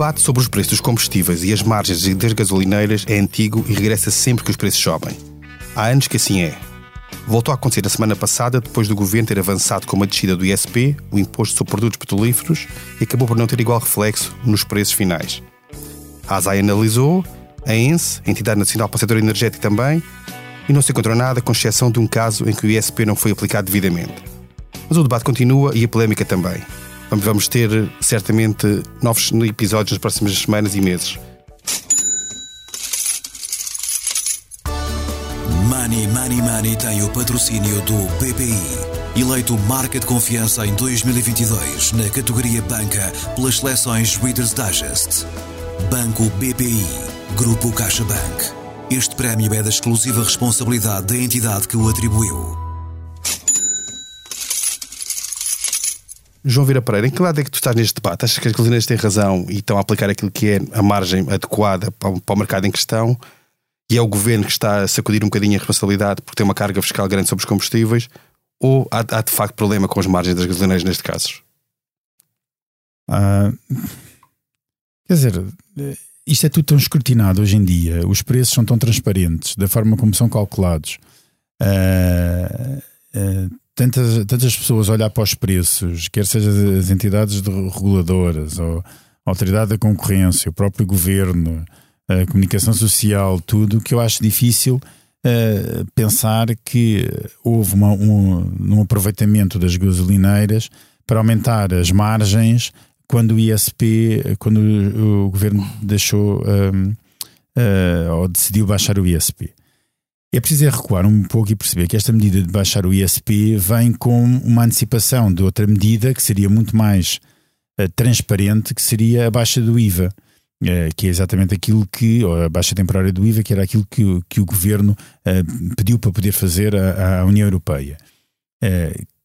debate sobre os preços dos combustíveis e as margens das gasolineiras é antigo e regressa sempre que os preços sobem. Há anos que assim é. Voltou a acontecer na semana passada, depois do governo ter avançado com uma descida do ISP, o Imposto sobre Produtos Petrolíferos, e acabou por não ter igual reflexo nos preços finais. A ASAI analisou, a ENSE, a Entidade Nacional para o Setor Energético também, e não se encontrou nada, com exceção de um caso em que o ISP não foi aplicado devidamente. Mas o debate continua e a polémica também. Vamos ter certamente novos episódios nas próximas semanas e meses. Money Money Money tem o patrocínio do BPI. Eleito marca de confiança em 2022 na categoria Banca pelas seleções Reader's Digest. Banco BPI. Grupo CaixaBank. Este prémio é da exclusiva responsabilidade da entidade que o atribuiu. João Vira Pereira, em que lado é que tu estás neste debate? Achas que as gasolineiras têm razão e estão a aplicar aquilo que é a margem adequada para o mercado em questão? E é o governo que está a sacudir um bocadinho a responsabilidade porque tem uma carga fiscal grande sobre os combustíveis? Ou há, há de facto problema com as margens das gasolineiras neste caso? Ah, quer dizer, isto é tudo tão escrutinado hoje em dia, os preços são tão transparentes, da forma como são calculados. Uh, tantas, tantas pessoas olhar para os preços, quer seja as entidades reguladoras, ou a autoridade da concorrência, o próprio governo, a comunicação social, tudo, que eu acho difícil uh, pensar que houve uma, um, um aproveitamento das gasolineiras para aumentar as margens quando o ISP, quando o, o governo deixou uh, ou decidiu baixar o ISP. É preciso é recuar um pouco e perceber que esta medida de baixar o ISP vem com uma antecipação de outra medida que seria muito mais uh, transparente, que seria a baixa do IVA, uh, que é exatamente aquilo que, ou a baixa temporária do IVA, que era aquilo que, que o governo uh, pediu para poder fazer à, à União Europeia.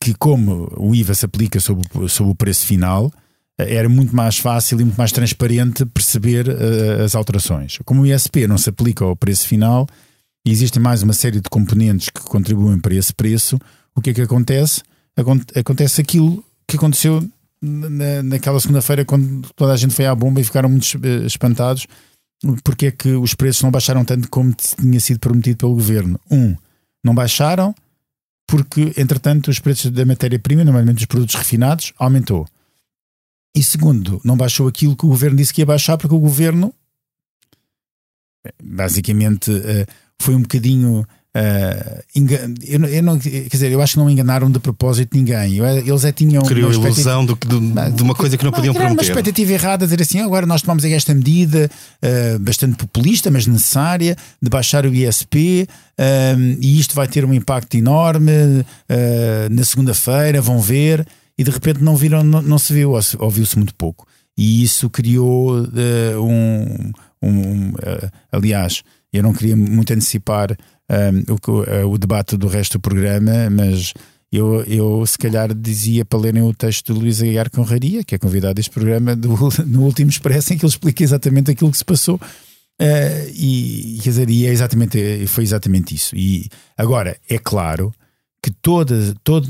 que como o IVA se aplica sobre, sobre o preço final, era muito mais fácil e muito mais transparente perceber as alterações. Como o ISP não se aplica ao preço final, e existem mais uma série de componentes que contribuem para esse preço, o que é que acontece? Acontece aquilo que aconteceu na, naquela segunda-feira quando toda a gente foi à bomba e ficaram muito espantados porque é que os preços não baixaram tanto como tinha sido prometido pelo governo. Um, não baixaram porque, entretanto, os preços da matéria-prima, normalmente os produtos refinados, aumentou. E segundo, não baixou aquilo que o governo disse que ia baixar porque o governo basicamente uh, foi um bocadinho. Uh, eu, eu, não, quer dizer, eu acho que não enganaram de propósito ninguém. Eles é tinham. Criou a ilusão do, do, de uma coisa que não, não podiam prometer. uma expectativa errada, dizer assim: agora nós tomamos esta medida uh, bastante populista, mas necessária, de baixar o ISP uh, e isto vai ter um impacto enorme na segunda-feira, vão ver. E de repente não viram, não, não se viu, ouviu-se muito pouco. E isso criou um. um aliás eu não queria muito antecipar um, o, uh, o, debate do resto do programa, mas eu, eu se calhar dizia para lerem o texto de Luís Aguiar Conraria, que é convidado deste programa do, no último Expresso, em que ele explica exatamente aquilo que se passou. Uh, e, quer dizer, e é exatamente, foi exatamente isso. E agora, é claro que toda, todo,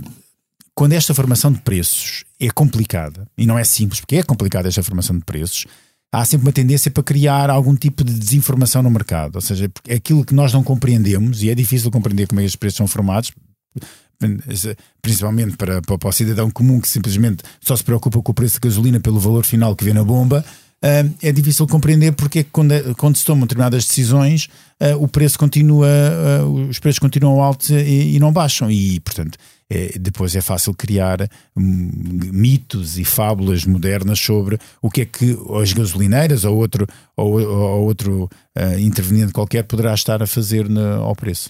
quando esta formação de preços é complicada, e não é simples, porque é complicada esta formação de preços, há sempre uma tendência para criar algum tipo de desinformação no mercado. Ou seja, é aquilo que nós não compreendemos, e é difícil compreender como é que os preços são formados, principalmente para, para, para, o cidadão comum que simplesmente só se preocupa com o preço de gasolina pelo valor final que vê na bomba. É difícil compreender porque é que quando, quando se tomam determinadas decisões uh, o preço continua, uh, os preços continuam altos e, e não baixam. E, portanto, é, depois é fácil criar hum, mitos e fábulas modernas sobre o que é que as gasolineiras ou outro, ou, ou outro uh, interveniente qualquer poderá estar a fazer no, ao preço.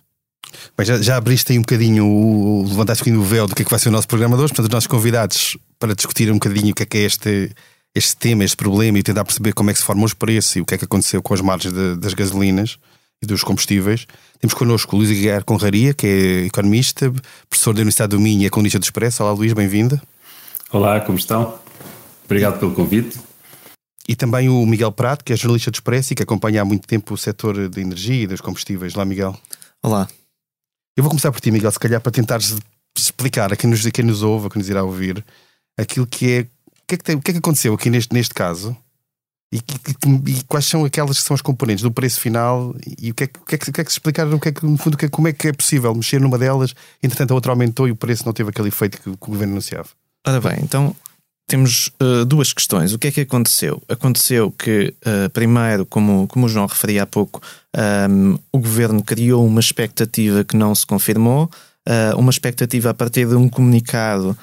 Bem, já, já, abriste aí um bocadinho, o, levantaste um bocadinho o véu do que é que vai ser o nosso programa de hoje, portanto, os nossos convidados para discutir um bocadinho o que é que é este, este tema, este problema e tentar perceber como é que se formam os preços e o que é que aconteceu com as margens de, das gasolinas e dos combustíveis. Temos connosco o Luís Aguiar Conraria, que é economista, professor da Universidade do Minho e economista do Expresso. Olá, Luís, bem-vindo. Olá, como estão? Obrigado pelo convite. E também o Miguel Prato, que é jornalista do Expresso e que acompanha há muito tempo o setor da energia e dos combustíveis. Olá, Miguel. Olá. Eu vou começar por ti, Miguel, se calhar para tentar explicar a quem nos, a quem nos ouve, a quem nos irá ouvir, aquilo que é. O que é que, tem, o que, é que aconteceu aqui neste, neste caso E, e, e, quais são aquelas que são as componentes do preço final e o que é, o que, é, o que, é que se explicar no que é que, no fundo, como é que é possível mexer numa delas, entretanto a outra aumentou e o preço não teve aquele efeito que, que o governo anunciava? Ora bem, então temos uh, duas questões. O que é que aconteceu? Aconteceu que, uh, primeiro, como, como o João referia há pouco, um, ehm, o governo criou uma expectativa que não se confirmou, uh, uma expectativa a partir de um comunicado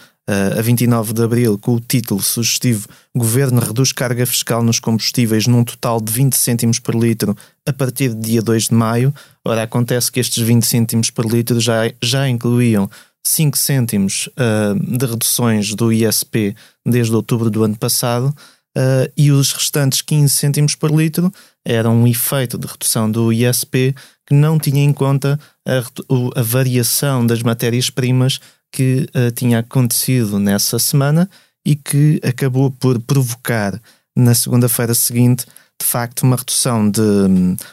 a 29 de abril com o título sugestivo Governo reduz carga fiscal nos combustíveis num total de 20 cêntimos por litro a partir de dia 2 de maio. Ora, acontece que estes 20 cêntimos por litro já, já incluíam 5 cêntimos uh, de reduções do ISP desde outubro do ano passado uh, e os restantes 15 cêntimos por litro eram um efeito de redução do ISP que não tinha em conta a, a variação das matérias-primas que uh, tinha acontecido nessa semana e que acabou por provocar na segunda-feira seguinte de facto uma redução de,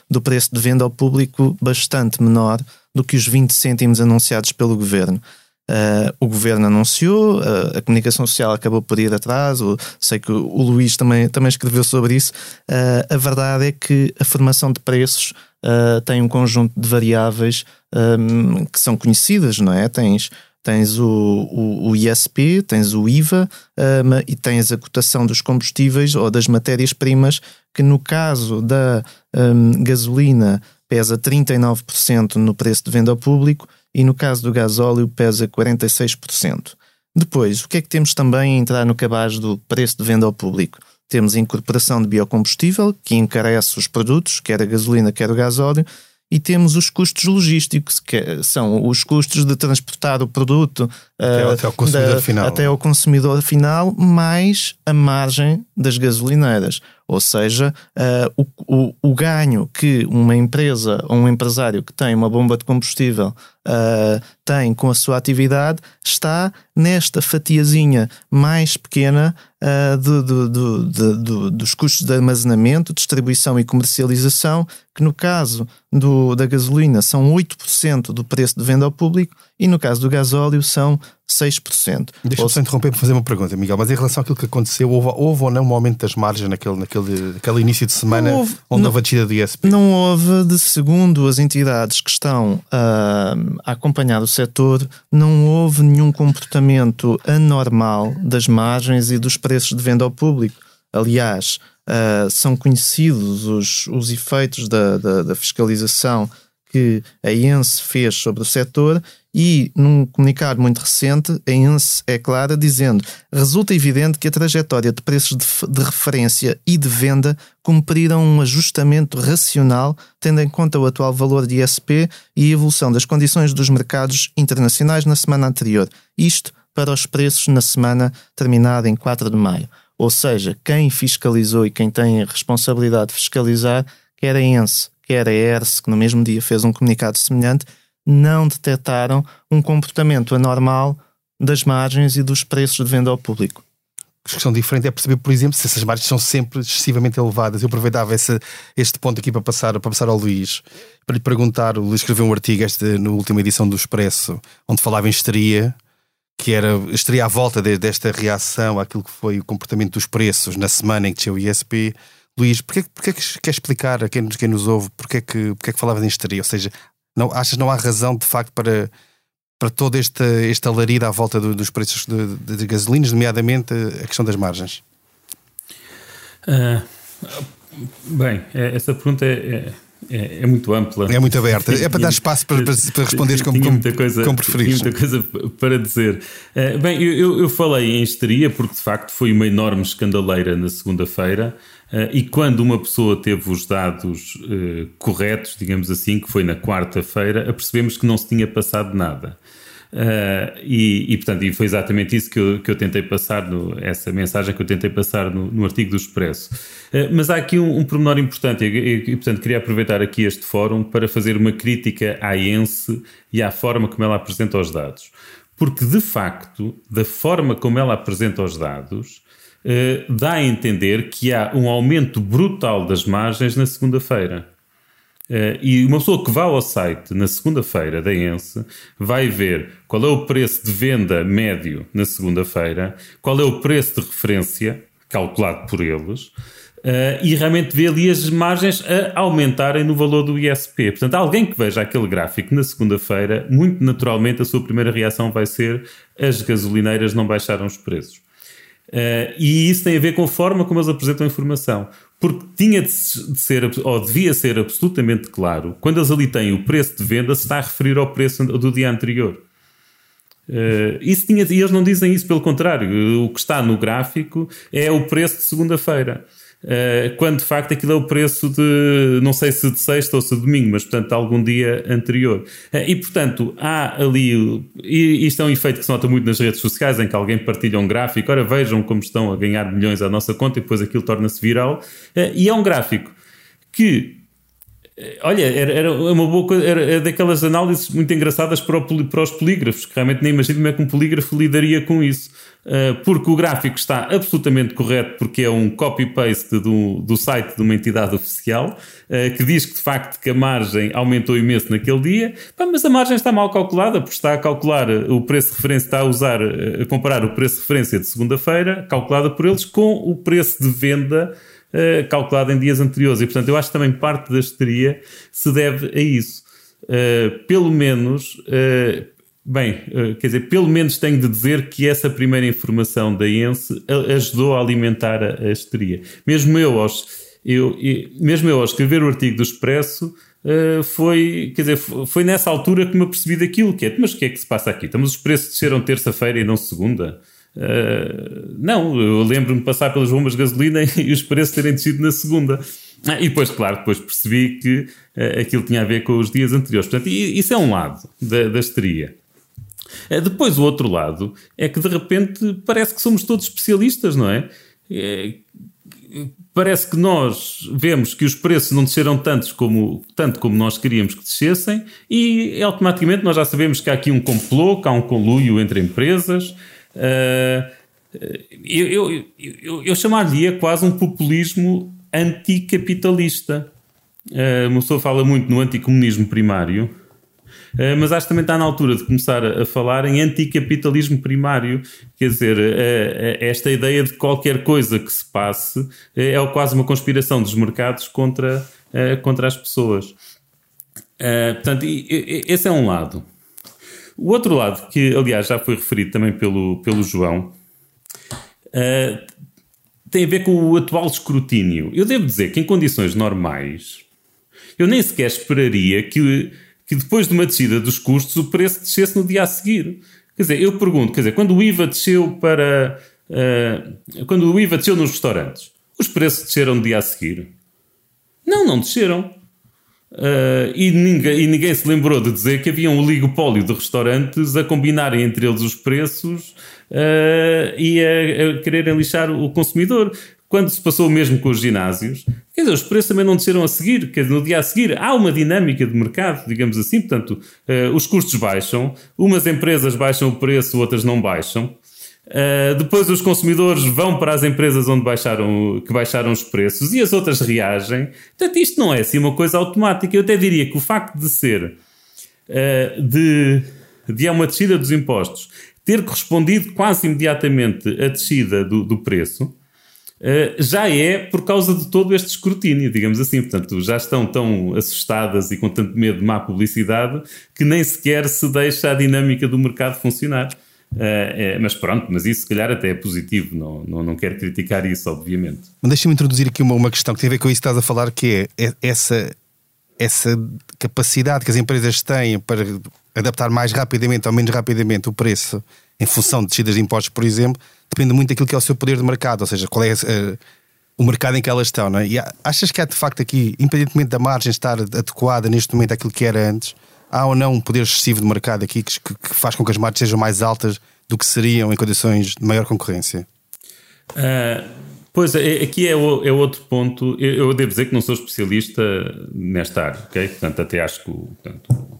do preço de venda ao público bastante menor do que os 20 cêntimos anunciados pelo governo. Uh, o governo anunciou, uh, a comunicação social acabou por ir atrás, sei que o, o Luís também, também escreveu sobre isso. Uh, a verdade é que a formação de preços tem um conjunto de variáveis um, que são conhecidas, não é? Tens, tens o, o, o ISP, tens o IVA e tens a cotação dos combustíveis ou das matérias-primas, que no caso da um, gasolina pesa 39% no preço de venda ao público e no caso do gasóleo pesa 46%. Depois, o que é que temos também a entrar no cabaz do preço de venda ao público? Temos a incorporação de biocombustível, que encarece os produtos, quer a gasolina, quer o gasóleo, e temos os custos logísticos, que são os custos de transportar o produto até, uh, até ao consumidor da, final. Até ao consumidor final, mais a margem das gasolineiras. Ou seja, uh, o, o, o, ganho que uma empresa ou um empresário que tem uma bomba de combustível uh, tem com a sua atividade está nesta fatiazinha mais pequena uh, do, do, do, dos custos de armazenamento, distribuição e comercialização, que no caso da gasolina são 8% do preço de venda ao público e no caso do gasóleo são 6%. Deixa-me só interromper para fazer uma pergunta, Miguel, mas em relação àquilo que aconteceu, houve, houve ou não um aumento das margens naquele, naquele, naquele início de semana houve, onde houve a descida do ISP? Não houve, de segundo as entidades que estão uh, a acompanhar o setor, não houve nenhum comportamento anormal das margens e dos preços de venda ao público. Aliás, uh, são conhecidos os, os efeitos da, da, da fiscalização que a ENSE fez sobre o setor e, num comunicado muito recente, a ENSE é clara dizendo resulta evidente que a trajetória de preços de, de, referência e de venda cumpriram um ajustamento racional, tendo em conta o atual valor de ISP e a evolução das condições dos mercados internacionais na semana anterior. Isto para os preços na semana terminada em 4 de maio. Ou seja, quem fiscalizou e quem tem a responsabilidade de fiscalizar, quer a ENSE, quer a ERSE, que no mesmo dia fez um comunicado semelhante, não detectaram um comportamento anormal das margens e dos preços de venda ao público. A questão diferente é perceber, por exemplo, se essas margens são sempre excessivamente elevadas. Eu aproveitava esse, este ponto aqui para passar, para passar ao Luís, para lhe perguntar. O Luís escreveu um artigo este, na última edição do Expresso, onde falava em histeria, que era estaria à volta de, desta reação àquilo que foi o comportamento dos preços na semana em que tinha o ISP. Luís, porquê, porquê que quer explicar a quem, quem nos ouve porquê que, porquê que falava de histeria? Ou seja, não, achas que não há razão de facto para, para todo este, este alarido à volta do, dos preços de, de, de, gasolinas, nomeadamente a questão das margens? Uh, bem, é, essa pergunta é, é é, é, muito ampla. É muito aberta. É para dar espaço para, para, para responderes como, como, coisa, como preferires. muita coisa para dizer. Uh, bem, eu, eu falei em histeria porque de facto foi uma enorme escandaleira na segunda-feira. Uh, e quando uma pessoa teve os dados uh, corretos, digamos assim, que foi na quarta-feira, apercebemos que não se tinha passado nada. Uh, e, e, portanto, e foi exatamente isso que eu, que eu tentei passar, no, essa mensagem que eu tentei passar no, no artigo do Expresso. Uh, mas há aqui um, um pormenor importante, e, portanto, queria aproveitar aqui este fórum para fazer uma crítica à ENSE e à forma como ela apresenta os dados. Porque, de facto, da forma como ela apresenta os dados, dá a entender que há um aumento brutal das margens na segunda-feira. Uh, e uma pessoa que vá ao site na segunda-feira da ENSE vai ver qual é o preço de venda médio na segunda-feira, qual é o preço de referência calculado por eles, Uh, e realmente vê ali as margens a aumentarem no valor do ISP. Portanto, alguém que veja aquele gráfico na segunda-feira, muito naturalmente a sua primeira reação vai ser as gasolineiras não baixaram os preços. Uh, e isso tem a ver com a forma como eles apresentam a informação. Porque tinha de ser, ou devia ser absolutamente claro, quando eles ali têm o preço de venda, se está a referir ao preço do dia anterior. Uh, isso tinha, e eles não dizem isso, pelo contrário. O que está no gráfico é o preço de segunda-feira. Uh, quando de facto aquilo é o preço de, não sei se de sexta ou se de domingo, mas portanto algum dia anterior. Uh, e portanto há ali, e isto é um efeito que se nota muito nas redes sociais, em que alguém partilha um gráfico, ora vejam como estão a ganhar milhões à nossa conta e depois aquilo torna-se viral. Uh, e é um gráfico que Olha, era, era uma boa coisa, era, era, daquelas análises muito engraçadas para, o, para, os polígrafos, que realmente nem imagino como é que um polígrafo lidaria com isso. Uh, porque o gráfico está absolutamente correto, porque é um copy-paste do, do site de uma entidade oficial, uh, que diz que de facto que a margem aumentou imenso naquele dia, mas a margem está mal calculada, porque está a calcular o preço de referência, está a usar, a comparar o preço de referência de segunda-feira, calculada por eles, com o preço de venda calculado em dias anteriores. E, portanto, eu acho que também parte da histeria se deve a isso. Pelo menos, bem, quer dizer, pelo menos tenho de dizer que essa primeira informação da ENSE ajudou a alimentar a, histeria. Mesmo eu, aos, eu, mesmo eu, ao escrever o artigo do Expresso, Uh, foi, quer dizer, foi nessa altura que me apercebi daquilo, que é, mas o que é que se passa aqui? Estamos os preços desceram terça-feira e não segunda. Uh, não, eu lembro-me de passar pelas bombas de gasolina e os preços terem descido na segunda. Ah, e depois, claro, depois percebi que uh, aquilo tinha a ver com os dias anteriores. Portanto, isso é um lado da, da histeria. Uh, depois, o outro lado é que de repente parece que somos todos especialistas, não é? parece que nós vemos que os preços não desceram tantos como, tanto como nós queríamos que descessem e automaticamente nós já sabemos que há aqui um complô, que há um conluio entre empresas, Uh, eu, eu, eu, eu chamaria quase um populismo anticapitalista. Uh, uma pessoa fala muito no anticomunismo primário, mas acho que também está na altura de começar a, falar em anticapitalismo primário. Quer dizer, uh, esta ideia de qualquer coisa que se passe é quase uma conspiração dos mercados contra, contra as pessoas. portanto, esse é um lado. O outro lado, que aliás já foi referido também pelo, pelo João, tem a ver com o atual escrutínio. Eu devo dizer que em condições normais, eu nem sequer esperaria que, que depois de uma descida dos custos o preço descesse no dia a seguir. Quer dizer, eu pergunto, quer dizer, quando o IVA desceu para. Uh, quando o IVA desceu nos restaurantes, os preços desceram no dia a seguir? Não, não desceram. Uh, e, ninguém, e, ninguém, se lembrou de dizer que havia um oligopólio de restaurantes a combinarem entre eles os preços uh, e a, a, quererem lixar o consumidor. Quando se passou o mesmo com os ginásios, quer dizer, os preços também não desceram a seguir, quer dizer, no dia a seguir há uma dinâmica de mercado, digamos assim, portanto, uh, os custos baixam, umas empresas baixam o preço, outras não baixam. Uh, depois os consumidores vão para as empresas onde baixaram, que baixaram os preços e as outras reagem. Portanto, isto não é assim uma coisa automática. Eu até diria que o facto de ser uh, de, de uma descida dos impostos ter correspondido quase imediatamente a descida do, do preço, uh, já é por causa de todo este escrutínio, digamos assim. Portanto, já estão tão assustadas e com tanto medo de má publicidade que nem sequer se deixa a dinâmica do mercado funcionar. Uh, é, mas pronto, mas isso se calhar até é positivo, não, não, não quero criticar isso, obviamente. Mas deixa-me introduzir aqui uma, uma questão que tem a ver com isso que estás a falar, que é, é essa, essa capacidade que as empresas têm para adaptar mais rapidamente ou menos rapidamente o preço em função de descidas de impostos, por exemplo, depende muito daquilo que é o seu poder de mercado, ou seja, qual é uh, o mercado em que elas estão. Não é? E achas que há de facto aqui, independentemente da margem estar adequada neste momento àquilo que era antes, há ou não um poder excessivo de mercado aqui que, que faz com que as margens sejam mais altas do que seriam em condições de maior concorrência? Uh, pois, é, aqui é, o, é outro ponto. Eu, eu, devo dizer que não sou especialista nesta área, ok? Portanto, até acho que. Portanto,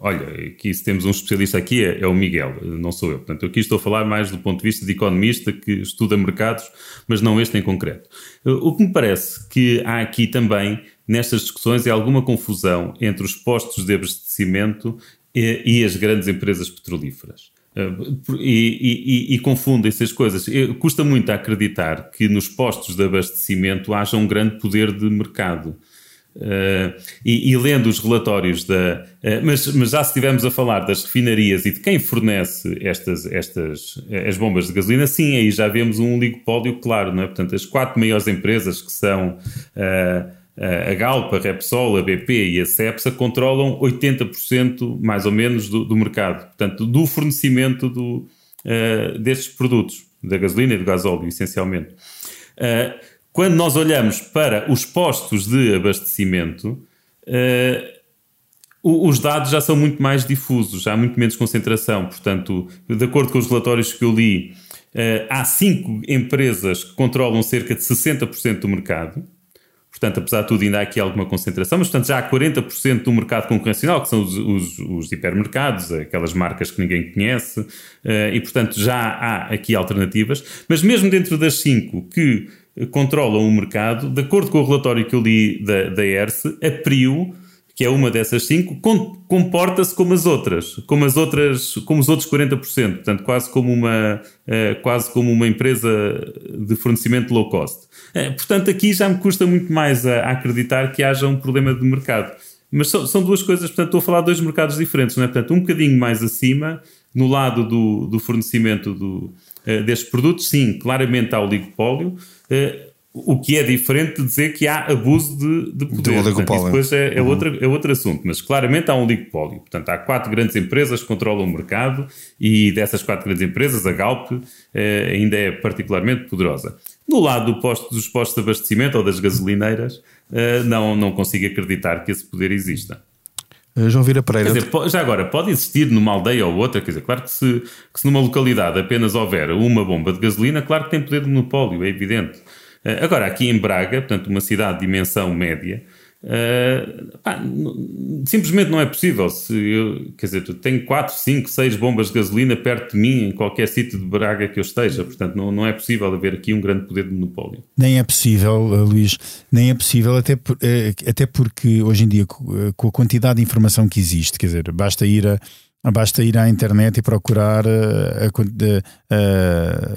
olha, aqui se temos um especialista aqui é, é, o Miguel, não sou eu. Portanto, aqui estou a falar mais do ponto de vista de economista que estuda mercados, mas não este em concreto. Uh, o que me parece que há aqui também nestas discussões é alguma confusão entre os postos de abastecimento e, e as grandes empresas petrolíferas. e, e, e confundem-se as coisas. Custa muito acreditar que nos postos de abastecimento haja um grande poder de mercado. Uh, e, e, lendo os relatórios da. Uh, mas, mas, já se estivermos a falar das refinarias e de quem fornece estas, estas as bombas de gasolina, sim, aí já vemos um oligopólio claro, não é? Portanto, as quatro maiores empresas que são uh, a Galp, a Repsol, a BP e a Cepsa controlam 80% mais ou menos do, do, mercado, portanto, do fornecimento do, destes produtos, da gasolina e do gasóleo, essencialmente. Quando nós olhamos para os postos de abastecimento, uh, os dados já são muito mais difusos, já há muito menos concentração. Portanto, de acordo com os relatórios que eu li, uh, há cinco empresas que controlam cerca de 60% do mercado. Portanto, apesar de tudo, ainda há aqui alguma concentração, mas portanto, já há 40% do mercado concorrencial, que são os, os, os, hipermercados, aquelas marcas que ninguém conhece, uh, e portanto já há aqui alternativas. Mas mesmo dentro das cinco que controlam o mercado, de acordo com o relatório que eu li da, da ERSE, a PRIO, que é uma dessas cinco, comporta-se como as outras, como as outras, como os outros 40%, portanto, quase como uma, uh, quase como uma empresa de fornecimento low cost. Uh, portanto, aqui já me custa muito mais a, acreditar que haja um problema de mercado. Mas são, duas coisas, portanto, estou a falar de dois mercados diferentes, não é? Portanto, um bocadinho mais acima, no lado do, do fornecimento do, uh, destes produtos, sim, claramente há oligopólio, Uh, o que é diferente de dizer que há abuso de, de poder. Do Portanto, isso depois é, é, uhum. outro, é outro assunto, mas claramente há um oligopólio. Portanto, há quatro grandes empresas que controlam o mercado e dessas quatro grandes empresas, a Galp eh, ainda é particularmente poderosa. No lado do posto, dos postos de abastecimento ou das gasolineiras, eh, não, não consigo acreditar que esse poder exista. Eh, João Vira Pereira. Quer dizer, já agora, pode existir numa aldeia ou outra, quer dizer, claro que se, que se numa localidade apenas houver uma bomba de gasolina, claro que tem poder de monopólio, é evidente. Eh, agora, aqui em Braga, portanto, uma cidade de dimensão média, Uh, pá, simplesmente não é possível. Se eu, quer dizer, tenho 4, 5, 6 bombas de gasolina perto de mim, em qualquer sítio de Braga que eu esteja, portanto, não, não é possível haver aqui um grande poder de monopólio. Nem é possível, uh, Luís, nem é possível, até, uh, até porque hoje em dia, com a quantidade de informação que existe, quer dizer, basta ir a. Basta ir à internet e procurar,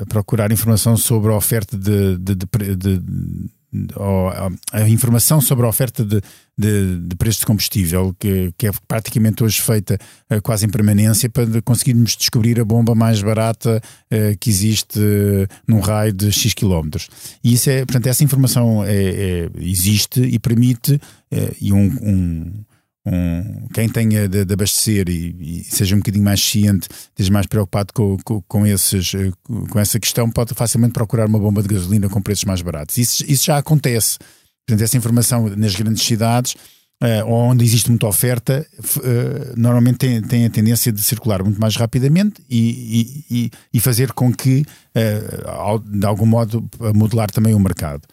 procurar informação sobre a oferta de, de, de, de a informação sobre a oferta de, de, de de combustível, que, que, é praticamente hoje feita uh, quase em permanência, para conseguirmos descobrir a bomba mais barata uh, que existe uh, num raio de X quilómetros. E isso é, portanto, essa informação é, é, existe e permite, e um, um um, quem tenha de, de abastecer e, e, seja um bocadinho mais ciente, esteja mais preocupado com, com, com, esses, eh, com essa questão, pode facilmente procurar uma bomba de gasolina com preços mais baratos. Isso, isso já acontece. Portanto, essa informação nas grandes cidades, uh, onde existe muita oferta, uh, normalmente tem, tem, a tendência de circular muito mais rapidamente e, e, e fazer com que, uh, de algum modo, modelar também o mercado.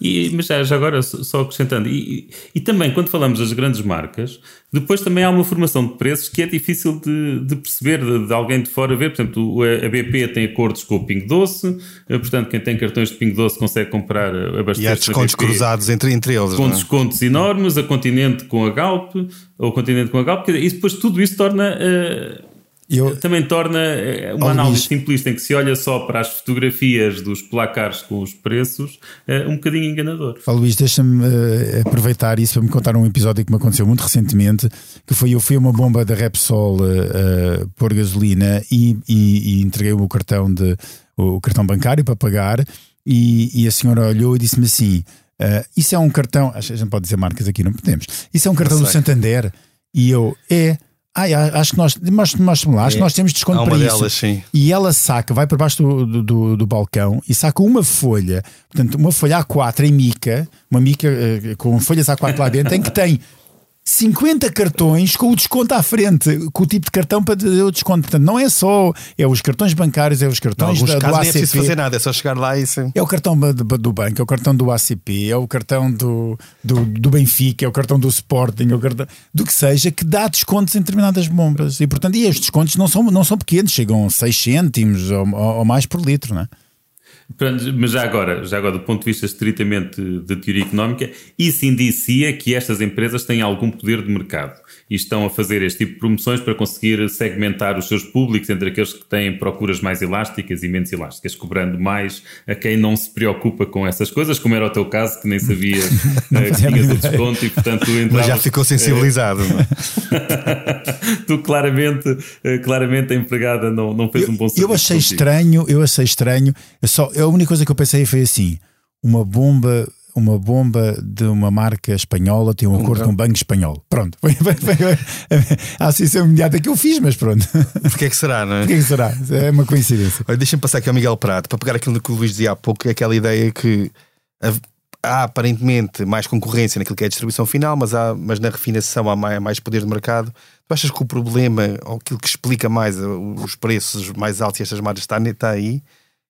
E, mas já, já, agora, só acrescentando, e, e, também quando falamos das grandes marcas, depois também há uma formação de preços que é difícil de, de perceber, de, de, alguém de fora ver. Portanto, a BP tem acordos com o Pingo Doce, eh, portanto, quem tem cartões de Pingo Doce consegue comprar eh, abastecer. E há descontos cruzados entre, entre eles. Com é? descontos enormes, a Continente com a Galp, ou Continente com a Galp, e depois tudo isso torna. Uh, eu, também torna eh, uma análise simplista em que se olha só para as fotografias dos placares com os preços é um bocadinho enganador. Oh, Luís, deixa-me uh, aproveitar isso para me contar um episódio que me aconteceu muito recentemente, que foi eu fui a uma bomba da Repsol uh, pôr gasolina e, e, e, entreguei o cartão, de, o cartão bancário para pagar e, e a senhora olhou e disse-me assim, uh, isso é um cartão, a gente pode dizer marcas aqui, não podemos, isso é um cartão do Santander? E eu, é... Ah, acho que nós, mostre-me lá, acho que nós temos desconto para delas, isso. Sim. E ela saca, vai para baixo do, do, do, balcão e saca uma folha, portanto, uma folha A4 em mica, uma mica uh, com folhas A4 lá dentro, em que tem 50 cartões com o desconto à frente, com o tipo de cartão para ter o desconto. Portanto, não é só é os cartões bancários, é os cartões da, do ACP. Não é preciso fazer nada, é só chegar lá e sim. É o cartão do, do banco, é o cartão do ACP, é o cartão do, do, do Benfica, é o cartão do Sporting, é o cartão do que seja, que dá descontos em determinadas bombas. E, portanto, e estes descontos não são, não são pequenos, chegam a 6 cêntimos ou, ou mais por litro, não é? Mas já agora, já agora, do ponto de vista estritamente de teoria económica, isso indicia que estas empresas têm algum poder de mercado e estão a fazer este tipo de promoções para conseguir segmentar os seus públicos entre aqueles que têm procuras mais elásticas e menos elásticas, cobrando mais a quem não se preocupa com essas coisas, como era o teu caso, que nem sabia uh, que tinhas o desconto e portanto tu entravas, Mas já ficou sensibilizado, uh, tu claramente, uh, claramente a empregada não, não fez eu, um bom serviço. Eu achei contigo. estranho, eu achei estranho, eu só, a única coisa que eu pensei foi assim, uma bomba uma bomba de uma marca espanhola tem um acordo com um banco espanhol. Pronto, foi, foi, foi, a associação imediata que eu fiz, mas pronto. Porquê é que será, não é? Porquê é que será? É uma coincidência. Deixa-me passar aqui ao Miguel Prato para pegar aquilo que o Luís dizia há pouco, é aquela ideia que há aparentemente mais concorrência naquilo que é a distribuição final, mas, há, mas na refinação há mais, mais poder de mercado. Tu achas que o problema, ou aquilo que explica mais os preços mais altos e estas margens está, está aí?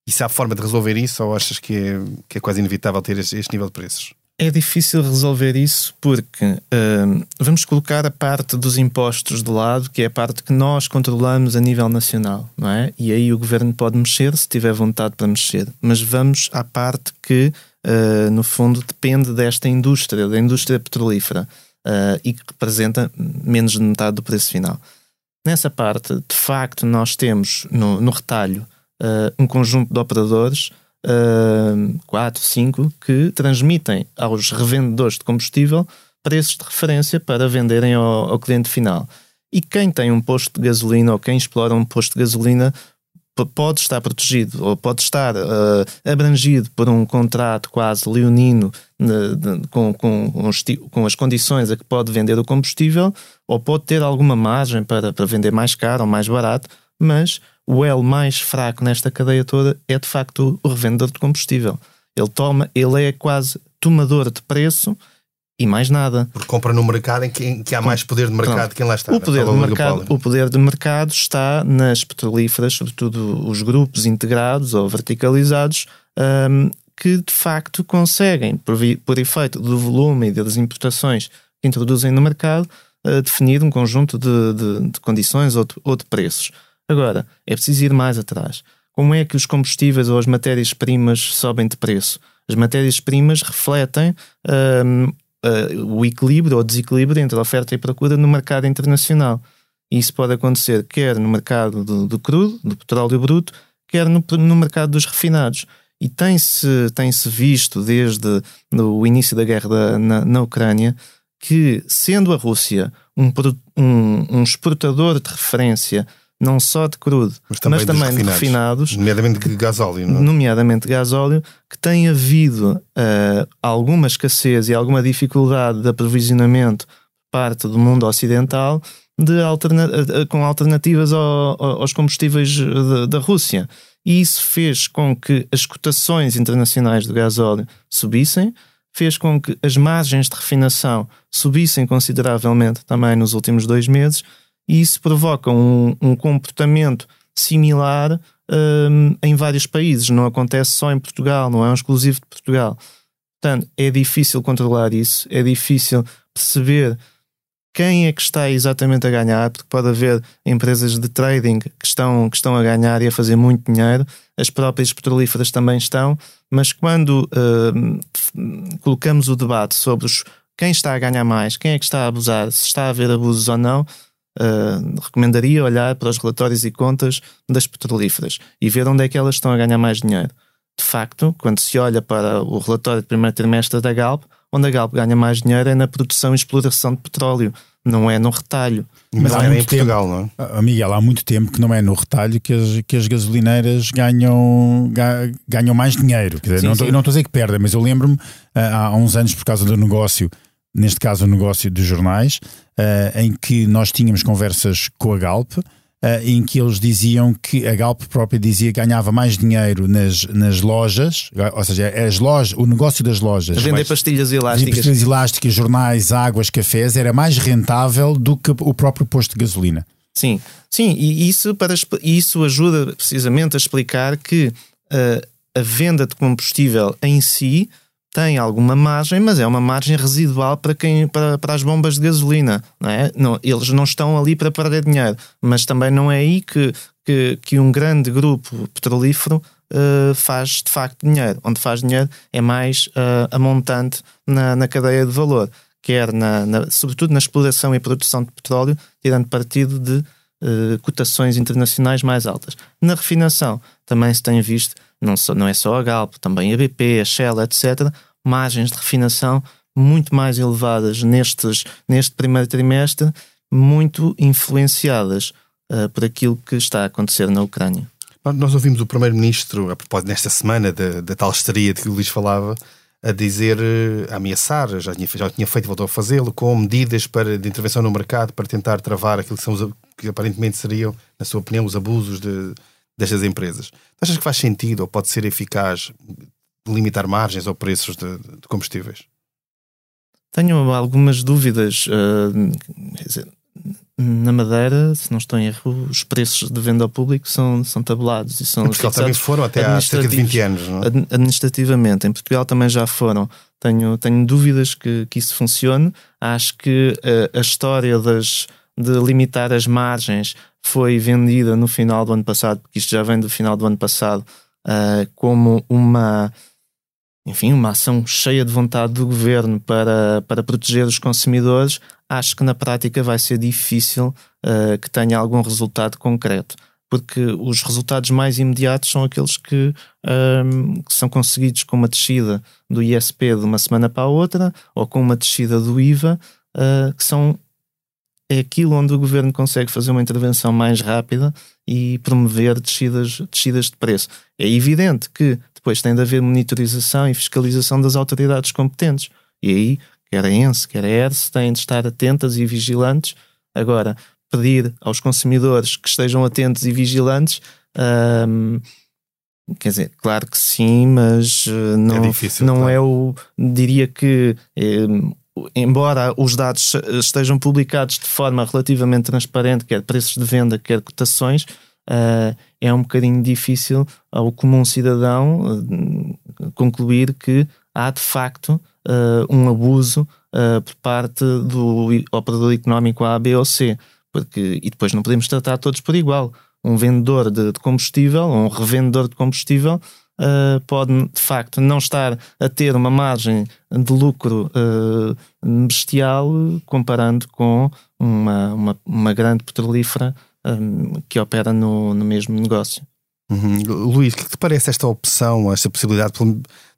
E se há forma de resolver isso ou achas que é, que é quase inevitável ter este, este nível de preços? É difícil resolver isso porque uh, vamos colocar a parte dos impostos de lado, que é a parte que nós controlamos a nível nacional, não é? E aí o governo pode mexer se tiver vontade para mexer. Mas vamos à parte que, uh, no fundo, depende desta indústria, da indústria petrolífera, uh, e que representa menos de metade do preço final. Nessa parte, de facto, nós temos no, no retalho uh, um conjunto de operadores, uh, quatro, cinco, que transmitem aos revendedores de combustível preços de referência para venderem ao, ao cliente final. E quem tem um posto de gasolina ou quem explora um posto de gasolina pode estar protegido ou pode estar uh, abrangido por um contrato quase leonino de, com, com, com, as condições a que pode vender o combustível ou pode ter alguma margem para, para vender mais caro ou mais barato, mas o elo mais fraco nesta cadeia toda é de facto o revendedor de combustível. Ele toma, ele é quase tomador de preço e mais nada. Porque compra no mercado em que, em que há mais poder de mercado Pronto. quem lá está. O né? poder, de mercado, o poder de mercado está nas petrolíferas, sobretudo os grupos integrados ou verticalizados, um, que de facto conseguem, por, por, efeito do volume e das importações que introduzem no mercado, uh, definir um conjunto de, de, de condições ou de, ou de preços. Agora, é preciso ir mais atrás. Como é que os combustíveis ou as matérias-primas sobem de preço? As matérias-primas refletem um, uh, o equilíbrio ou desequilíbrio entre oferta e procura no mercado internacional. Isso pode acontecer quer no mercado do, do crudo, do petróleo bruto, quer no, no mercado dos refinados. E tem-se tem -se visto desde o início da guerra da, na, na Ucrânia que, sendo a Rússia um, um, um exportador de referência não só de crudo, mas também, mas também de refinados, nomeadamente de gasóleo, não? É? nomeadamente gasóleo, que tem havido uh, alguma escassez e alguma dificuldade de aprovisionamento parte do mundo ocidental de alterna uh, com alternativas ao, aos combustíveis da Rússia. E isso fez com que as cotações internacionais do gasóleo subissem, fez com que as margens de refinação subissem consideravelmente também nos últimos dois meses e isso provoca um, um comportamento similar um, em vários países. Não acontece só em Portugal, não é um exclusivo de Portugal. Portanto, é difícil controlar isso, é difícil perceber quem é que está exatamente a ganhar, porque pode haver empresas de trading que estão, que estão a ganhar e a fazer muito dinheiro, as próprias petrolíferas também estão, mas quando uh, colocamos o debate sobre os, quem está a ganhar mais, quem é que está a abusar, se está a haver abusos ou não, uh, recomendaria olhar para os relatórios e contas das petrolíferas e ver onde é que elas estão a ganhar mais dinheiro. De facto, quando se olha para o relatório do primeiro trimestre da Galp, onde a Galp ganha mais dinheiro é na produção e exploração de petróleo, não é no retalho. Mas há muito em Portugal, tempo, não é? Ah, Miguel, há muito tempo que não é no retalho que as, que as gasolineiras ganham, ganham mais dinheiro. Quer dizer, sim, não, estou a dizer que perdem, mas eu lembro-me ah, há uns anos, por causa do negócio neste caso o negócio dos jornais, uh, em que nós tínhamos conversas com a Galp, uh, em que eles diziam que a Galp própria dizia que ganhava mais dinheiro nas, nas lojas, ou seja, as lojas, o negócio das lojas. A vender pastilhas elásticas. Pastilhas elásticas, jornais, águas, cafés, era mais rentável do que o próprio posto de gasolina. Sim, sim, e isso, para, isso ajuda precisamente a explicar que uh, a venda de combustível em si tem alguma margem, mas é uma margem residual para, quem, para, para as bombas de gasolina. Não é? não, eles não estão ali para perder dinheiro, mas também não é aí que, que, que um grande grupo petrolífero uh, faz de facto dinheiro. Onde faz dinheiro é mais uh, a montante na, na cadeia de valor, quer na, na, sobretudo na exploração e produção de petróleo, tirando partido de uh, cotações internacionais mais altas. Na refinação também se tem visto, não, só, não é só a Galp, também a BP, a Shell, etc., margens de refinação muito mais elevadas nestes, neste primeiro trimestre, muito influenciadas uh, por aquilo que está a acontecer na Ucrânia. Nós ouvimos o Primeiro-Ministro, a propósito nesta semana da, da tal estaria de que o Luís falava, a dizer, a ameaçar, já tinha, já tinha feito e voltou a fazê-lo, com medidas para, de intervenção no mercado para tentar travar aquilo que, são os, que aparentemente seriam, na sua opinião, os abusos de, destas empresas. Achas que faz sentido ou pode ser eficaz limitar margens ou preços de, de combustíveis? Tenho algumas dúvidas. Uh, dizer, na Madeira, se não estou em erro, os preços de venda ao público são, são tabulados e são em Portugal também foram até há cerca de 20 anos, não é? Administrativamente, em Portugal também já foram. Tenho, tenho dúvidas que, que isso funcione. Acho que a, a história das, de limitar as margens foi vendida no final do ano passado, porque isto já vem do final do ano passado, uh, como uma enfim, uma ação cheia de vontade do governo para, para proteger os consumidores, acho que na prática vai ser difícil uh, que tenha algum resultado concreto. Porque os resultados mais imediatos são aqueles que, um, ehm, que são conseguidos com uma descida do ISP de uma semana para a outra ou com uma descida do IVA, uh, que são é aquilo onde o governo consegue fazer uma intervenção mais rápida e promover descidas, descidas de preço. É evidente que depois tem de haver monitorização e fiscalização das autoridades competentes. E aí, quer a ENSE, quer a ERSE, têm de estar atentas e vigilantes. Agora, pedir aos consumidores que estejam atentos e vigilantes. Hum, quer dizer, claro que sim, mas eh, não, é, difícil, não claro. é o. Diria que. Hum, embora os dados estejam publicados de forma relativamente transparente, quer preços de venda, quer cotações, uh, é um bocadinho difícil ao comum cidadão uh, concluir que há de facto um abuso por parte do operador económico A, B ou C. Porque, e depois não podemos tratar todos por igual. Um vendedor de, de combustível, um revendedor de combustível, Uh, pode de facto não estar a ter uma margem de lucro uh, bestial comparando com uma, uma, uma grande petrolífera um, que opera no, no mesmo negócio. Uhum. Luís, o que te parece esta opção, esta possibilidade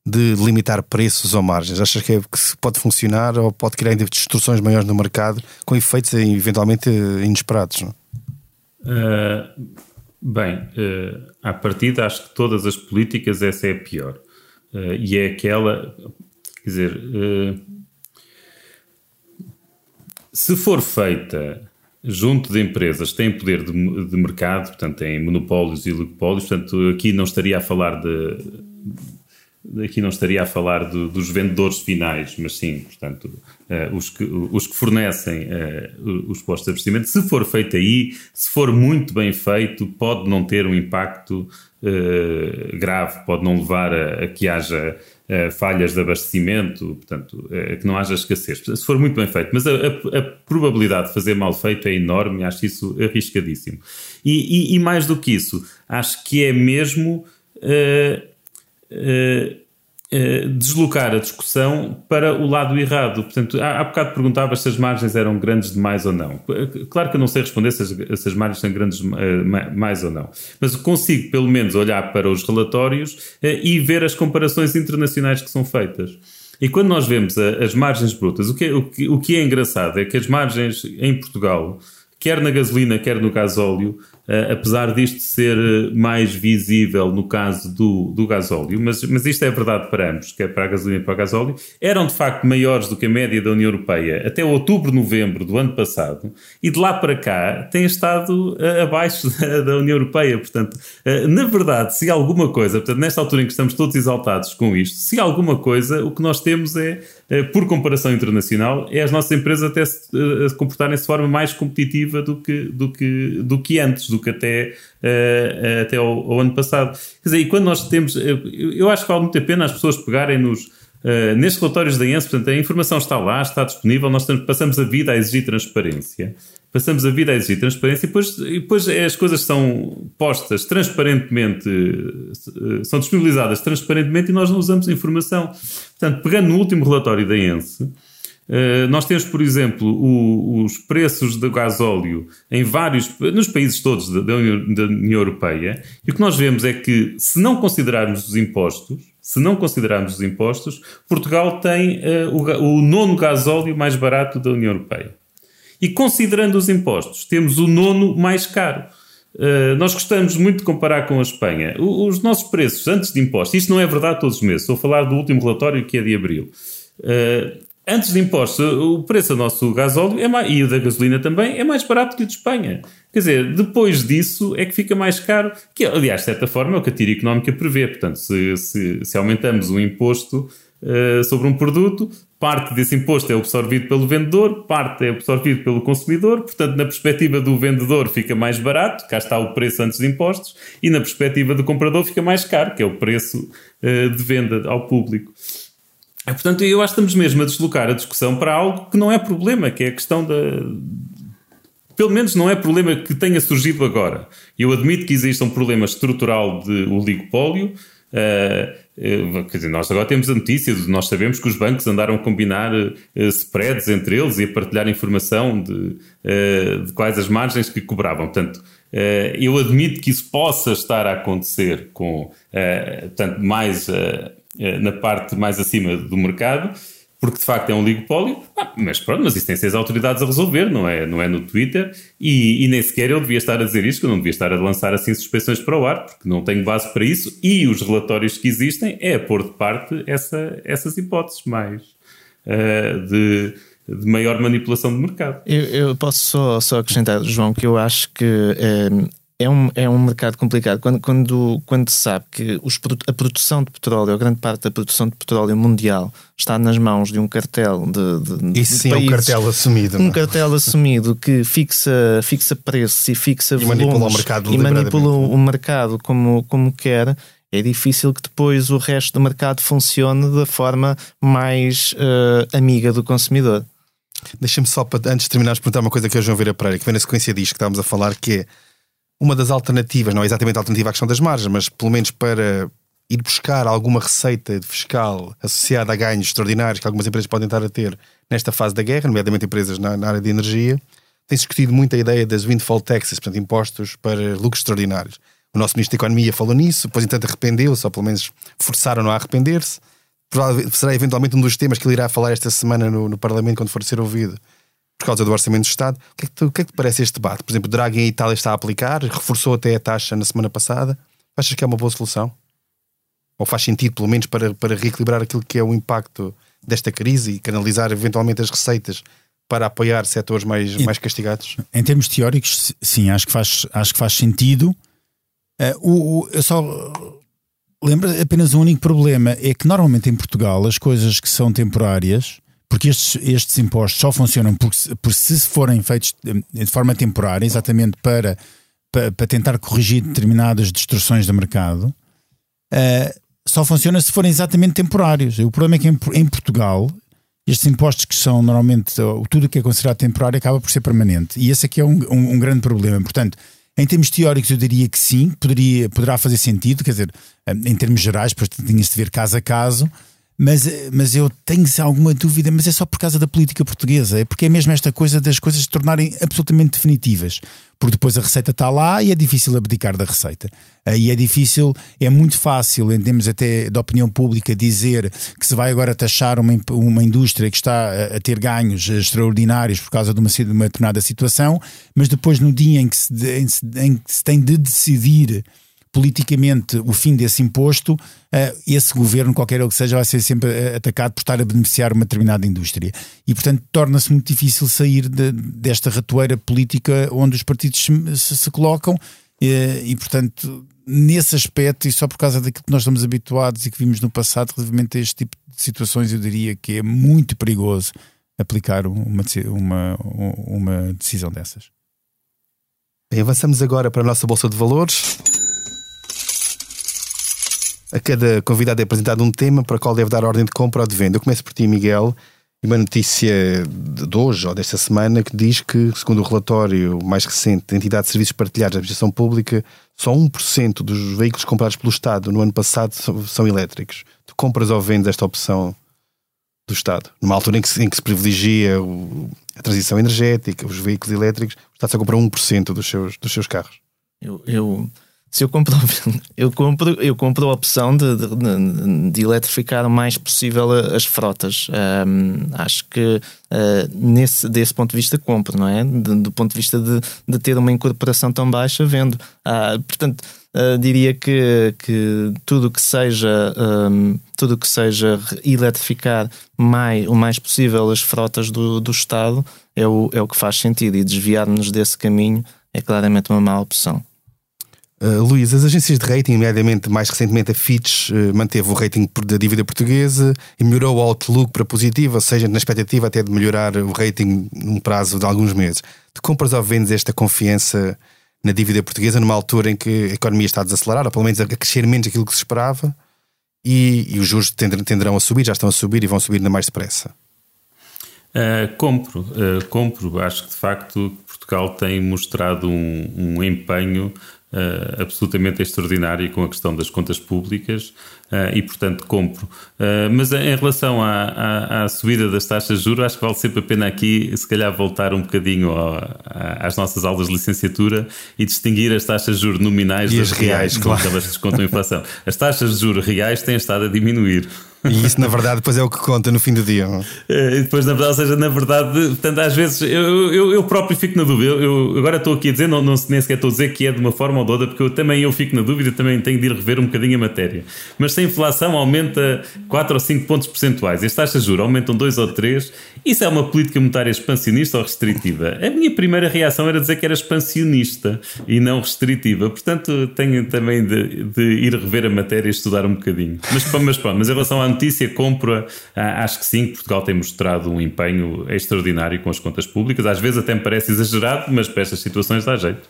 de limitar preços ou margens? Achas que, é, que pode funcionar ou pode criar distorções maiores no mercado com efeitos eventualmente inesperados? Não? Uh, bem, uh, à partida acho que todas as políticas essa é a pior. Uh, e é aquela, quer dizer, uh, se for feita junto de empresas que têm poder de, de, mercado, portanto, têm monopólios e oligopólios, portanto, aqui não estaria a falar de. Aqui não estaria a falar de, dos vendedores finais, mas sim, portanto, uh, os, que, os que fornecem uh, os postos de abastecimento. Se for feito aí, se for muito bem feito, pode não ter um impacto uh, grave, pode não levar a, a que haja falhas de abastecimento, portanto, que não haja escassez. Se for muito bem feito, mas a, a, a, probabilidade de fazer mal feito é enorme, acho isso arriscadíssimo. E, e, e mais do que isso, acho que é mesmo deslocar a discussão para o lado errado. Portanto, há, há bocado perguntava se as margens eram grandes demais ou não. Claro que eu não sei responder se as, se as margens são grandes mais ou não, mas consigo pelo menos olhar para os relatórios e ver as comparações internacionais que são feitas. E quando nós vemos as margens brutas, o que, é, o, que, o que é engraçado é que as margens em Portugal, quer na gasolina, quer no gasóleo, Uh, apesar disto ser eh, mais visível no caso do, do gasóleo, mas, mas isto é verdade para ambos, quer para a gasolina e para o gasóleo, eram de facto maiores do que a média da União Europeia até outubro, novembro do ano passado, e de lá para cá têm estado uh, abaixo da, da, União Europeia. Portanto, uh, na verdade, se alguma coisa, portanto, nesta altura em que estamos todos exaltados com isto, se alguma coisa, o que nós temos é, por comparação internacional, é as nossas empresas até se comportarem-se de forma mais competitiva do que, do que, do que antes, do que até, uh, até ao, ano passado. Quer dizer, e quando nós temos. Eu, eu acho que vale muito a pena as pessoas pegarem nos. Uh, nestes relatórios da ENSE, portanto, a informação está lá, está disponível, nós estamos, passamos a vida a exigir transparência. passamos a vida a exigir transparência e depois, e depois as coisas são postas transparentemente, eh, são disponibilizadas transparentemente e nós não usamos a informação. Portanto, pegando no último relatório da ENSE, eh, nós temos, por exemplo, o, os preços do gasóleo em vários, nos países todos da, da União Europeia, e o que nós vemos é que, se não considerarmos os impostos, se não considerarmos os impostos, Portugal tem uh, o, o nono gasóleo mais barato da União Europeia. E considerando os impostos, temos o nono mais caro. Uh, nós gostamos muito de comparar com a Espanha. O, os nossos preços antes de impostos, isto não é verdade todos os meses, estou a falar do último relatório que é de abril. Uh, antes de impostos, o preço do nosso gasóleo é mais, e o da gasolina também é mais barato que o de Espanha. Quer dizer, depois disso é que fica mais caro, que aliás, de certa forma, é o que a tira económica prevê. Portanto, se, se, se aumentamos o imposto uh, sobre um produto, parte desse imposto é absorvido pelo vendedor, parte é absorvido pelo consumidor, portanto, na perspectiva do vendedor fica mais barato, cá está o preço antes de impostos, e na perspectiva do comprador fica mais caro, que é o preço uh, de venda ao público. E, portanto, eu acho que estamos mesmo a deslocar a discussão para algo que não é problema, que é a questão da. Pelo menos não é problema que tenha surgido agora. Eu admito que existe um problema estrutural de oligopólio, Uh, quer dizer, nós agora temos a notícia, nós sabemos que os bancos andaram a combinar uh, spreads entre eles e a partilhar informação de, de quais as margens que cobravam. Portanto, eu admito que isso possa estar a acontecer com, portanto, mais na parte mais acima do mercado, porque de facto é um oligopólio, ah, mas pronto, mas isso tem seis autoridades a resolver, não é, não é no Twitter, e, e, nem sequer eu devia estar a dizer isto, eu não devia estar a lançar assim suspeições para o ar, porque não tenho base para isso, e os relatórios que existem é a pôr de parte essa, essas hipóteses mais uh, de, de maior manipulação de mercado. Eu, eu, posso só, só acrescentar, João, que eu acho que eh, é um, é um mercado complicado. Quando, quando, quando se sabe que os, a produção de petróleo, a grande parte da produção de petróleo mundial, está nas mãos de um cartel de. de Isso sim, é um cartel assumido. Um não? cartel assumido que fixa, fixa preços e fixa e manipula o mercado, e manipula o mercado como, como quer. É difícil que depois o resto do mercado funcione da forma mais uh, amiga do consumidor. Deixa-me só, antes de terminarmos, perguntar uma coisa que é o João Vera Pereira, que vem na sequência disto que estávamos a falar, que é uma das alternativas, não é exatamente a alternativa à questão das margens, mas pelo menos para ir buscar alguma receita fiscal associada a ganhos extraordinários que algumas empresas podem estar a ter nesta fase da guerra, nomeadamente empresas na, na área de energia, tem-se discutido muito a ideia das windfall taxes, portanto, impostos para lucros extraordinários. O nosso Ministro da Economia falou nisso, depois, entanto, arrependeu-se, ou pelo menos forçaram-no a arrepender-se. Será eventualmente um dos temas que ele irá falar esta semana no, no Parlamento, quando for ser ouvido por causa do Orçamento do Estado. O que, é que, te, o que é que te parece este debate? Por exemplo, Draghi em Itália está a aplicar, reforçou até a taxa na semana passada. Achas que é uma boa solução? Ou faz sentido, pelo menos, para, para reequilibrar aquilo que é o impacto desta crise e canalizar eventualmente as receitas para apoiar setores mais, mais castigados? Em termos teóricos, sim, acho que faz, acho que faz sentido. Uh, o, o, eu só lembro apenas um único problema: é que normalmente em Portugal as coisas que são temporárias porque estes, estes impostos só funcionam por, por se forem feitos de forma temporária, exatamente para, para, para tentar corrigir determinadas distorções do mercado, uh, só funciona se forem exatamente temporários. O problema é que em, em Portugal estes impostos que são normalmente tudo o que é considerado temporário acaba por ser permanente e esse aqui é um, um, um, grande problema. Portanto, em termos teóricos eu diria que sim, poderia, poderá fazer sentido, quer dizer, eh, em termos gerais, depois tinha-se de ver caso a caso, mas, mas eu tenho alguma dúvida, mas é só por causa da política portuguesa, é porque é mesmo esta coisa das coisas se tornarem absolutamente definitivas, porque depois a receita está lá e é difícil abdicar da receita. Aí é difícil, é muito fácil, em termos até da opinião pública, dizer que se vai agora taxar uma, uma indústria que está a, a ter ganhos extraordinários por causa de uma, de uma determinada situação, mas depois no dia em que se, em, em que se tem de decidir politicamente o fim desse imposto, uh, esse governo, qualquer ele que seja, vai ser sempre eh, atacado por estar a beneficiar uma determinada indústria. E, portanto, torna-se muito difícil sair de, desta ratoeira política onde os partidos se, se, colocam. Uh, e, portanto, nesse aspecto, e só por causa daquilo que nós estamos habituados e que vimos no passado, relativamente a este tipo de situações, eu diria que é muito perigoso aplicar uma, uma, uma decisão dessas. Bem, avançamos agora para a nossa Bolsa de Valores. A cada convidado é apresentado um tema para o qual deve dar ordem de compra ou de venda. Eu começo por ti, Miguel, E uma notícia de hoje ou desta semana que diz que, segundo o relatório mais recente da Entidade de Serviços Partilhados da Administração Pública, só 1% dos veículos comprados pelo Estado no ano passado são, elétricos. Tu compras ou vendes esta opção do Estado? Numa altura em que se, em que se privilegia o, a transição energética, os veículos elétricos, o Estado só compra 1% dos seus, dos seus carros. Eu, eu se eu compro, eu compro, eu compro a opção de, de, de eletrificar o mais possível as frotas. Um, acho que uh, nesse, desse ponto de vista compro, não é? De, do ponto de vista de, de ter uma incorporação tão baixa, vendo. Uh, portanto, uh, diria que, que tudo que seja um, tudo que seja eletrificar mais, o mais possível as frotas do, do Estado é o, é o que faz sentido e desviar-nos desse caminho é claramente uma má opção. Uh, Luís, as agências de rating, nomeadamente mais recentemente a Fitch, uh, manteve o rating da dívida portuguesa e melhorou o outlook para positivo, ou seja, na expectativa até de melhorar o rating num prazo de alguns meses. Tu compras ou vendes esta confiança na dívida portuguesa numa altura em que a economia está a desacelerar, ou pelo menos a crescer menos aquilo que se esperava, e, e os juros tenderão a subir, já estão a subir e vão subir ainda mais depressa? Uh, compro, compro. Acho que de facto Portugal tem mostrado um, um empenho uh, absolutamente extraordinária com a questão das contas públicas uh, e, portanto, compro. Uh, mas em relação à, à, à, subida das taxas de juros, acho que vale sempre a pena aqui, se calhar, voltar um bocadinho ao, às nossas aulas de licenciatura e distinguir as taxas de juros nominais e das reais, reais claro. elas descontam a inflação. As taxas de juros reais têm estado a diminuir. E isso, na verdade, depois é o que conta no fim do dia. É, e depois, na verdade, ou seja, na verdade, portanto, às vezes eu, eu, eu próprio fico na dúvida. Eu, eu, agora estou aqui a dizer, não, não nem sequer estou a dizer que é de uma forma ou de outra, porque eu também eu fico na dúvida, também tenho de ir rever um bocadinho a matéria. Mas se a inflação aumenta 4 ou 5 pontos percentuais, as taxas de juros aumentam 2 ou 3, isso é uma política monetária expansionista ou restritiva? A minha primeira reação era dizer que era expansionista e não restritiva. Portanto, tenho também de, de ir rever a matéria e estudar um bocadinho. Mas, mas mas em relação à notícia, compra, ah, acho que sim, Portugal tem mostrado um empenho extraordinário com as contas públicas. Às vezes até me parece exagerado, mas para estas situações dá jeito.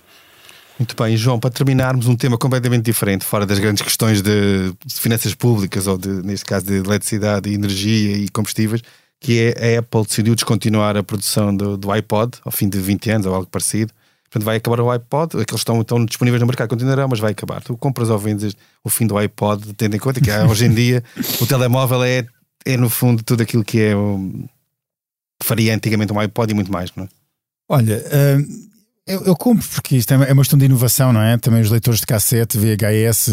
Muito bem, João, para terminarmos um tema completamente diferente, fora das grandes questões de, finanças públicas ou de, neste caso de eletricidade, energia e combustíveis, que é a Apple decidiu descontinuar a produção do, do iPod ao fim de 20 anos ou algo parecido. Portanto, vai acabar o iPod, aqueles estão, estão disponíveis no mercado, continuarão, mas vai acabar. Tu compras ou vendes o fim do iPod, tendo em conta que hoje em dia o telemóvel é, é, no fundo, tudo aquilo que é um, faria antigamente um iPod e muito mais, não é? Olha, uh, eu, eu, compro porque isto é uma, é uma questão de inovação, não é? Também os leitores de cassete, VHS,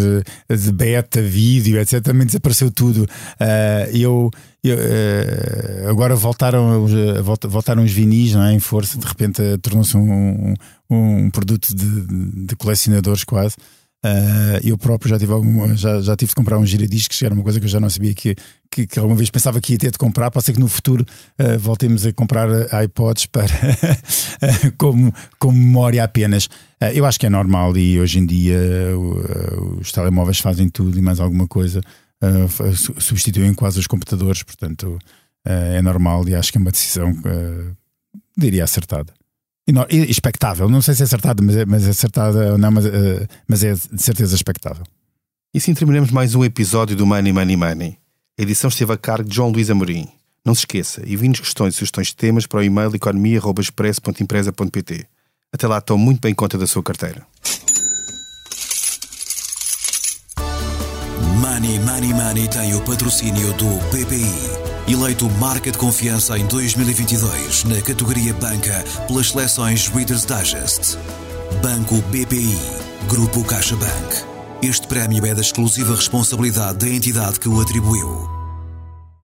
de beta, vídeo, etc. Também desapareceu tudo. Uh, eu, eu uh, agora voltaram, voltaram os vinis, não é? Em força, de repente tornou-se um, um, um, produto de, de colecionadores quase. Uh, eu próprio já tive, já, já tive de comprar um giradiscos, que era uma coisa que eu já não sabia que, que, que alguma vez pensava que ia ter de comprar. Pode ser que no futuro uh, voltemos a comprar iPods para como, como memória apenas. Uh, eu acho que é normal e hoje em dia os telemóveis fazem tudo e mais alguma coisa, substituem quase os computadores, portanto é normal e acho que é uma decisão, diria, acertada expectável. Não sei se é acertado, mas é, mas é acertada ou não, mas, uh, mas é de certeza expectável. E assim terminamos mais um episódio do Money Money Money. A edição esteve a cargo de João Luís Amorim. Não se esqueça, envie-nos questões e sugestões de temas para o e-mail economia.express.empresa.pt. Até lá, estou muito bem conta da sua carteira. Money Money Money tem o patrocínio do BPI eleito marca de confiança em 2022 na categoria Banca pelas seleções Reader's Digest. Banco BPI, Grupo CaixaBank. Este prémio é da exclusiva responsabilidade da entidade que o atribuiu.